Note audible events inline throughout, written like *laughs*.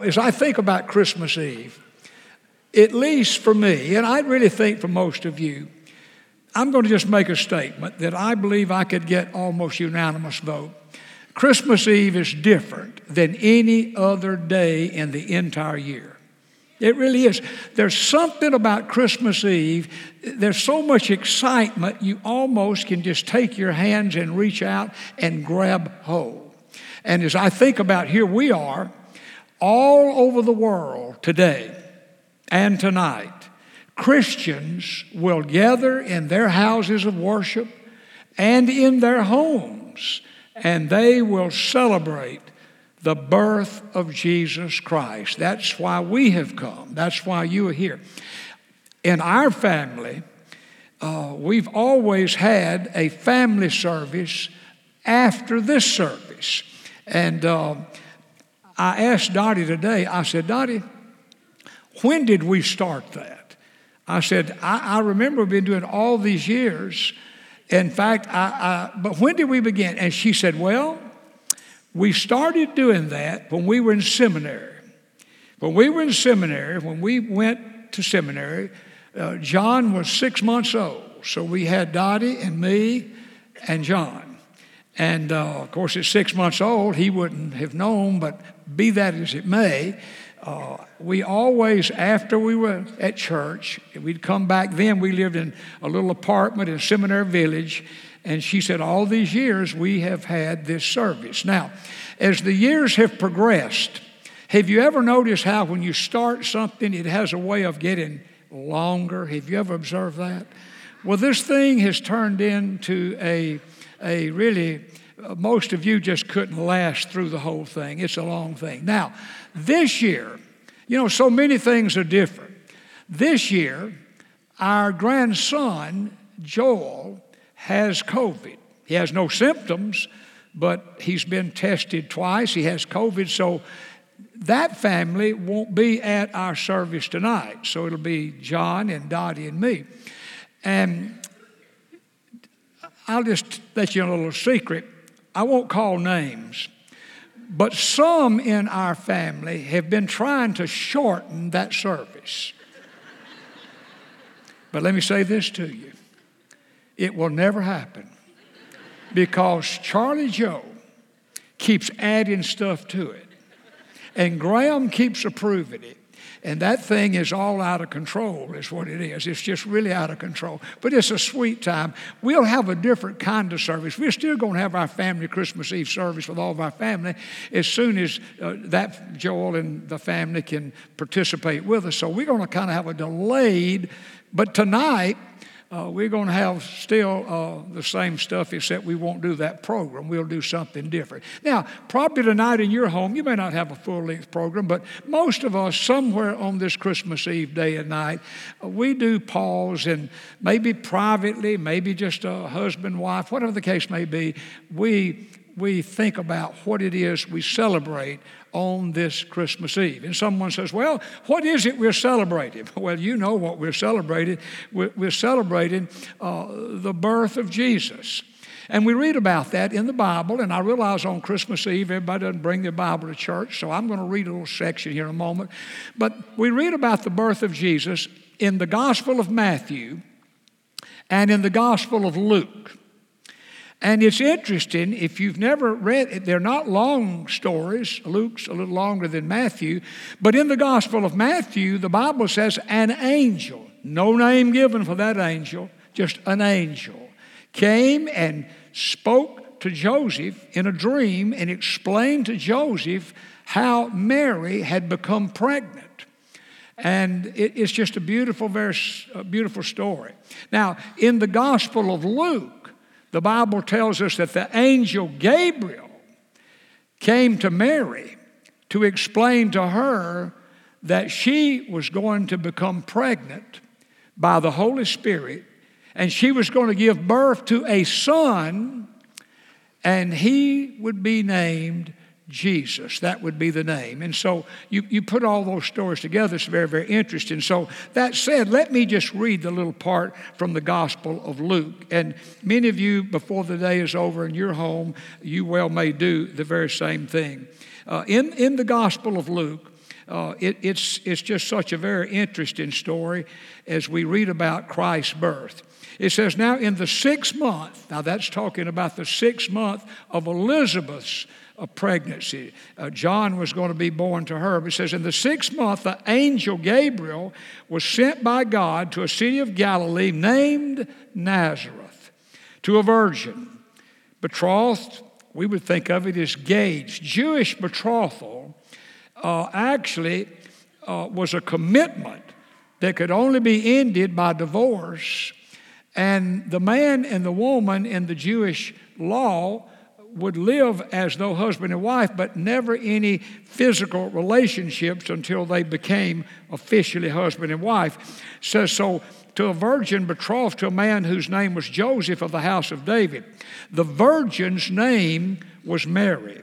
As I think about Christmas Eve, at least for me, and I really think for most of you, I'm going to just make a statement that I believe I could get almost unanimous vote. Christmas Eve is different than any other day in the entire year. It really is. There's something about Christmas Eve, there's so much excitement, you almost can just take your hands and reach out and grab hold. And as I think about here we are, all over the world today and tonight, Christians will gather in their houses of worship and in their homes, and they will celebrate the birth of Jesus Christ. That's why we have come. That's why you are here. In our family, uh, we've always had a family service after this service. And uh, I asked Dottie today, I said, Dottie, when did we start that? I said, I, I remember we've been doing all these years. In fact, I, I, but when did we begin? And she said, Well, we started doing that when we were in seminary. When we were in seminary, when we went to seminary, uh, John was six months old. So we had Dottie and me and John. And uh, of course, at six months old, he wouldn't have known, but be that as it may, uh, we always, after we were at church, we'd come back then. We lived in a little apartment in Seminary Village, and she said, All these years we have had this service. Now, as the years have progressed, have you ever noticed how when you start something, it has a way of getting longer? Have you ever observed that? Well, this thing has turned into a, a really most of you just couldn't last through the whole thing. It's a long thing. Now, this year, you know, so many things are different. This year, our grandson, Joel, has COVID. He has no symptoms, but he's been tested twice. He has COVID, so that family won't be at our service tonight. So it'll be John and Dottie and me. And I'll just let you know a little secret. I won't call names, but some in our family have been trying to shorten that service. but let me say this to you it will never happen because Charlie Joe keeps adding stuff to it, and Graham keeps approving it. And that thing is all out of control, is what it is. It's just really out of control. But it's a sweet time. We'll have a different kind of service. We're still going to have our family Christmas Eve service with all of our family as soon as uh, that Joel and the family can participate with us. So we're going to kind of have a delayed, but tonight, uh, we're going to have still uh, the same stuff, except we won't do that program. We'll do something different. Now, probably tonight in your home, you may not have a full length program, but most of us, somewhere on this Christmas Eve day and night, uh, we do pause and maybe privately, maybe just a husband, wife, whatever the case may be, we we think about what it is we celebrate on this Christmas Eve. And someone says, Well, what is it we're celebrating? *laughs* Well, you know what we're celebrating. We're, celebrating uh, the birth of Jesus. And we read about that in the Bible, and I realize on Christmas Eve everybody doesn't bring their Bible to church, so I'm going to read a little section here in a moment. But we read about the birth of Jesus in the Gospel of Matthew and in the Gospel of Luke. And it's interesting, if you've never read, they're not long stories. Luke's a little longer than Matthew. But in the Gospel of Matthew, the Bible says an angel, no name given for that angel, just an angel, came and spoke to Joseph in a dream and explained to Joseph how Mary had become pregnant. And it's just a beautiful, very a beautiful story. Now, in the Gospel of Luke, the Bible tells us that the angel Gabriel came to Mary to explain to her that she was going to become pregnant by the Holy Spirit and she was going to give birth to a son and he would be named Jesus. That would be the name. And so you, you put all those stories together. It's very, very interesting. So, that said, let me just read the little part from the Gospel of Luke. And many of you, before the day is over in your home, you well may do the very same thing. Uh, in, in the Gospel of Luke, uh, it, it's, it's just such a very interesting story as we read about Christ's birth. It says, Now in the sixth month, now that's talking about the sixth month of Elizabeth's uh, pregnancy. Uh, John was going to be born to her. But it says, In the sixth month, the angel Gabriel was sent by God to a city of Galilee named Nazareth to a virgin, betrothed. We would think of it as gage. Jewish betrothal uh, actually uh, was a commitment that could only be ended by divorce and the man and the woman in the Jewish law would live as though husband and wife, but never any physical relationships until they became officially husband and wife. Says so to a virgin betrothed to a man whose name was Joseph of the house of David. The virgin's name was Mary.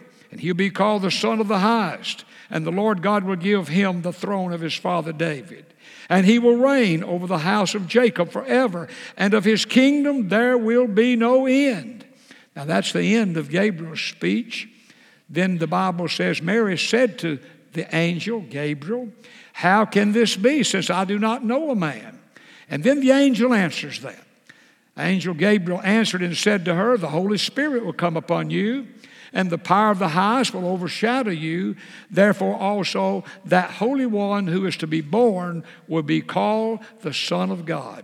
and he'll be called the Son of the Highest. And the Lord God will give him the throne of his father David and he will reign over the house of Jacob forever, and of his kingdom there will be no end. Now that's the end of Gabriel's speech. Then the Bible says, Mary said to the angel, Gabriel, How can this be, since I do not know a man? And then the angel answers that. Angel Gabriel answered and said to her, The Holy Spirit will come upon you and the power of the highest will overshadow you. Therefore, also that Holy One who is to be born will be called the Son of God.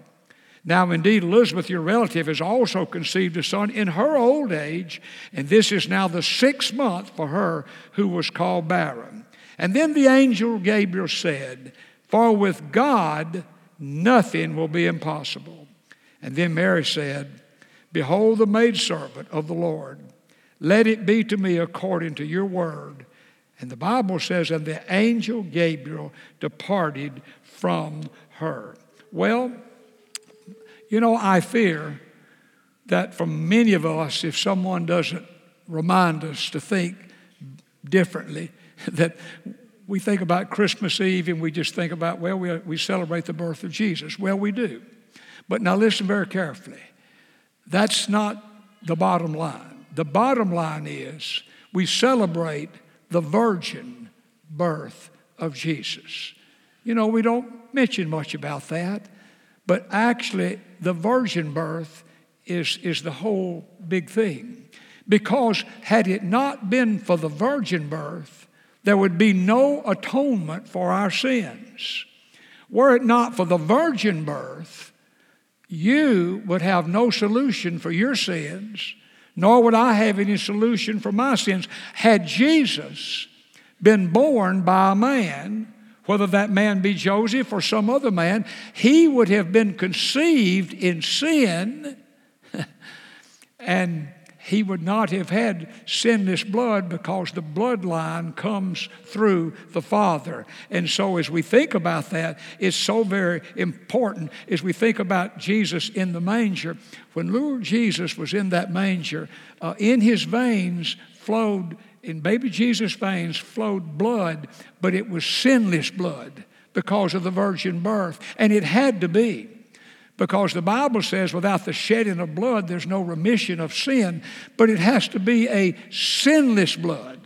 Now, indeed, Elizabeth, your relative, has also conceived a son in her old age, and this is now the sixth month for her who was called barren. And then the angel Gabriel said, For with God nothing will be impossible. And then Mary said, Behold the maidservant of the Lord. Let it be to me according to your word. And the Bible says, and the angel Gabriel departed from her. Well, you know, I fear that for many of us, if someone doesn't remind us to think differently, *laughs* that we think about Christmas Eve and we just think about, well, we, we celebrate the birth of Jesus. Well, we do. But now listen very carefully. That's not the bottom line. The bottom line is we celebrate the virgin birth of Jesus. You know, we don't mention much about that, but actually, the virgin birth is, is the whole big thing. Because had it not been for the virgin birth, there would be no atonement for our sins. Were it not for the virgin birth, you would have no solution for your sins nor would I have any solution for my sins. Had Jesus been born by a man, whether that man be Joseph or some other man, he would have been conceived in sin *laughs* and he would not have had sinless blood because the bloodline comes through the Father. And so, as we think about that, it's so very important as we think about Jesus in the manger. When Lord Jesus was in that manger, uh, in his veins flowed, in baby Jesus' veins flowed blood, but it was sinless blood because of the virgin birth. And it had to be because the Bible says without the shedding of blood, there's no remission of sin, but it has to be a sinless blood.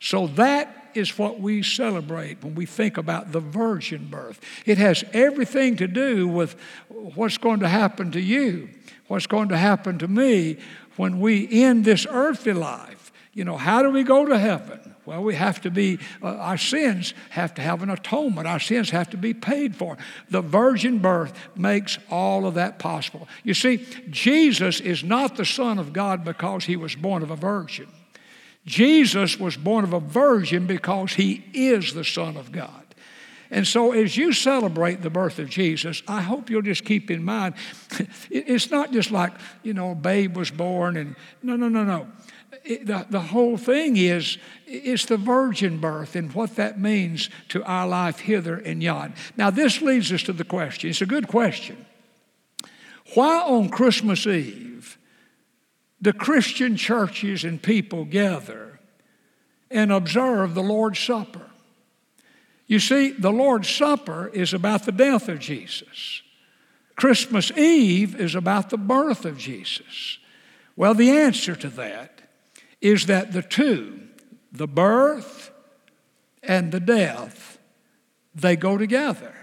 So that is what we celebrate when we think about the virgin birth. It has everything to do with what's going to happen to you, what's going to happen to me when we end this earthly life. You know, how do we go to heaven? Well, we have to be, uh, our sins have to have an atonement. Our sins have to be paid for. The virgin birth makes all of that possible. You see, Jesus is not the Son of God because he was born of a virgin. Jesus was born of a virgin because he is the Son of God. And so, as you celebrate the birth of Jesus, I hope you'll just keep in mind *laughs* it's not just like, you know, a babe was born and no, no, no, no. It, the, the whole thing is it's the virgin birth and what that means to our life hither and yon. Now, this leads us to the question. It's a good question. Why on Christmas Eve do Christian churches and people gather and observe the Lord's Supper? You see, the Lord's Supper is about the death of Jesus. Christmas Eve is about the birth of Jesus. Well, the answer to that is that the two, the birth and the death, they go together.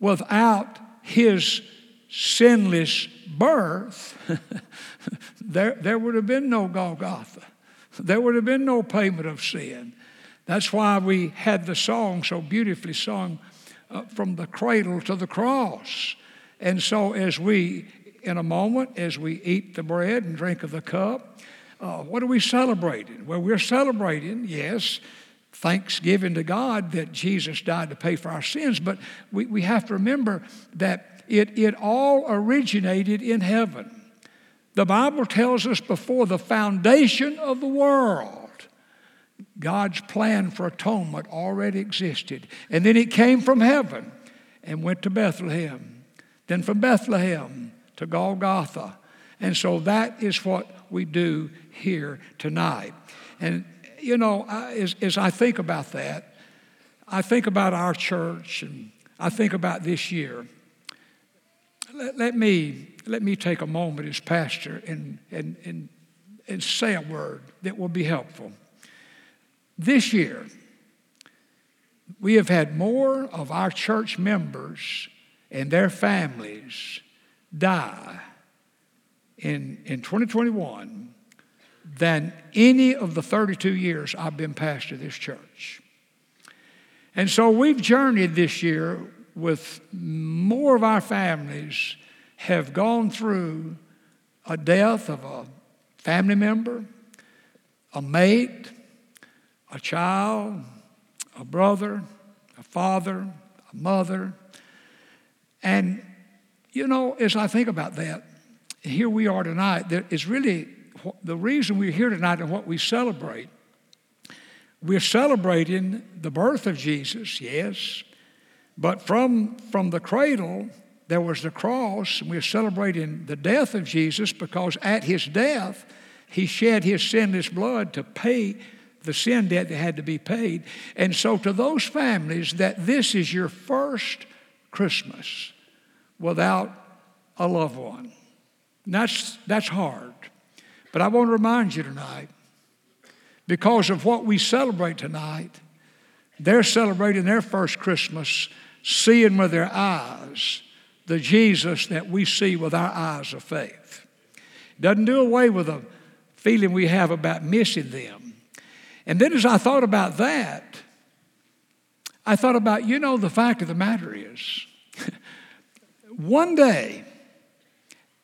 Without his sinless birth, *laughs* there, there would have been no Golgotha. There would have been no payment of sin. That's why we had the song so beautifully sung uh, from the cradle to the cross. And so, as we, in a moment, as we eat the bread and drink of the cup, uh, what are we celebrating? Well, we're celebrating, yes, thanksgiving to God that Jesus died to pay for our sins, but we, we have to remember that it, it all originated in heaven. The Bible tells us before the foundation of the world, God's plan for atonement already existed. And then it came from heaven and went to Bethlehem. Then from Bethlehem to Golgotha. And so that is what we do here tonight. And, you know, as, as I think about that, I think about our church and I think about this year. Let, let me, let me take a moment as pastor and, and, and, and say a word that will be helpful. This year, we have had more of our church members and their families die in, in 2021 than any of the 32 years I've been pastor of this church. And so we've journeyed this year with more of our families have gone through a death of a family member, a mate, a child, a brother, a father, a mother. And, you know, as I think about that, here we are tonight, that is really the reason we're here tonight and what we celebrate. We're celebrating the birth of Jesus, yes, but from, from the cradle, there was the cross, and we're celebrating the death of Jesus because at his death, he shed his sinless blood to pay the sin debt that had to be paid. And so, to those families that this is your first Christmas without a loved one, that's, that's hard. But I want to remind you tonight, because of what we celebrate tonight, they're celebrating their first Christmas, seeing with their eyes the Jesus that we see with our eyes of faith. Doesn't do away with the feeling we have about missing them. And then as I thought about that, I thought about, you know, the fact of the matter is, *laughs* one day,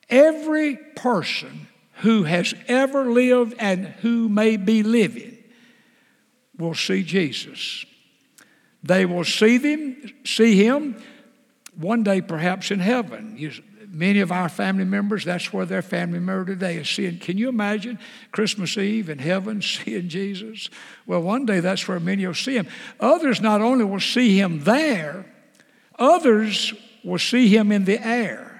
every person who has ever lived and who may be living will see Jesus. They will see them, see him one day perhaps in heaven. Many of our family members, that's where their family member today is seeing. Can you imagine Christmas Eve in heaven *laughs* seeing Jesus? Well, one day that's where many will see him. Others not only will see him there, others will see him in the air.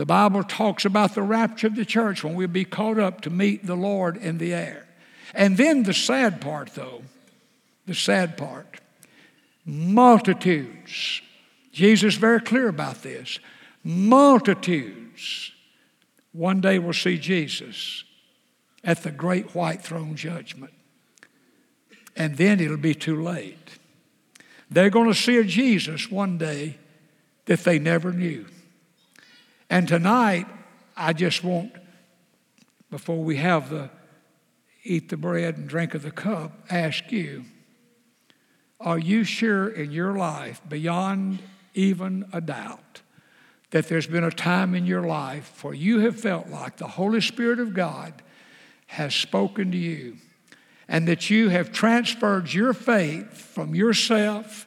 The Bible talks about the rapture of the church when we'll be caught up to meet the Lord in the air. And then the sad part, though, the sad part multitudes. Jesus is very clear about this Multitudes one day will see Jesus at the great white throne judgment. And then it'll be too late. They're going to see a Jesus one day that they never knew. And tonight, I just want, before we have the eat the bread and drink of the cup, ask you, are you sure in your life, beyond even a doubt, that there's been a time in your life where you have felt like the Holy Spirit of God has spoken to you and that you have transferred your faith from yourself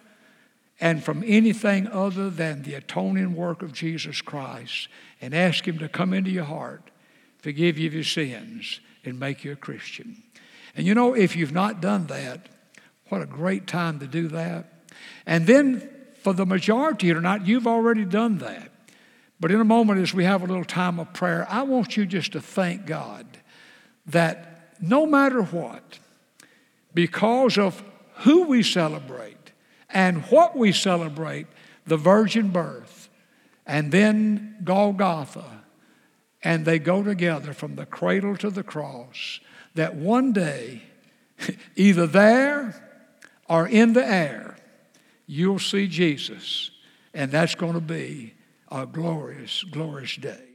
and from anything other than the atoning work of Jesus Christ and ask Him to come into your heart, forgive you of your sins, and make you a Christian. And you know, if you've not done that, what a great time to do that. And then for the majority or not, you've already done that. But in a moment, as we have a little time of prayer, I want you just to thank God that no matter what, because of who we celebrate and what we celebrate, the virgin birth, and then Golgotha, and they go together from the cradle to the cross, that one day, *laughs* either there or in the air, you'll see Jesus, and that's going to be a glorious, glorious day.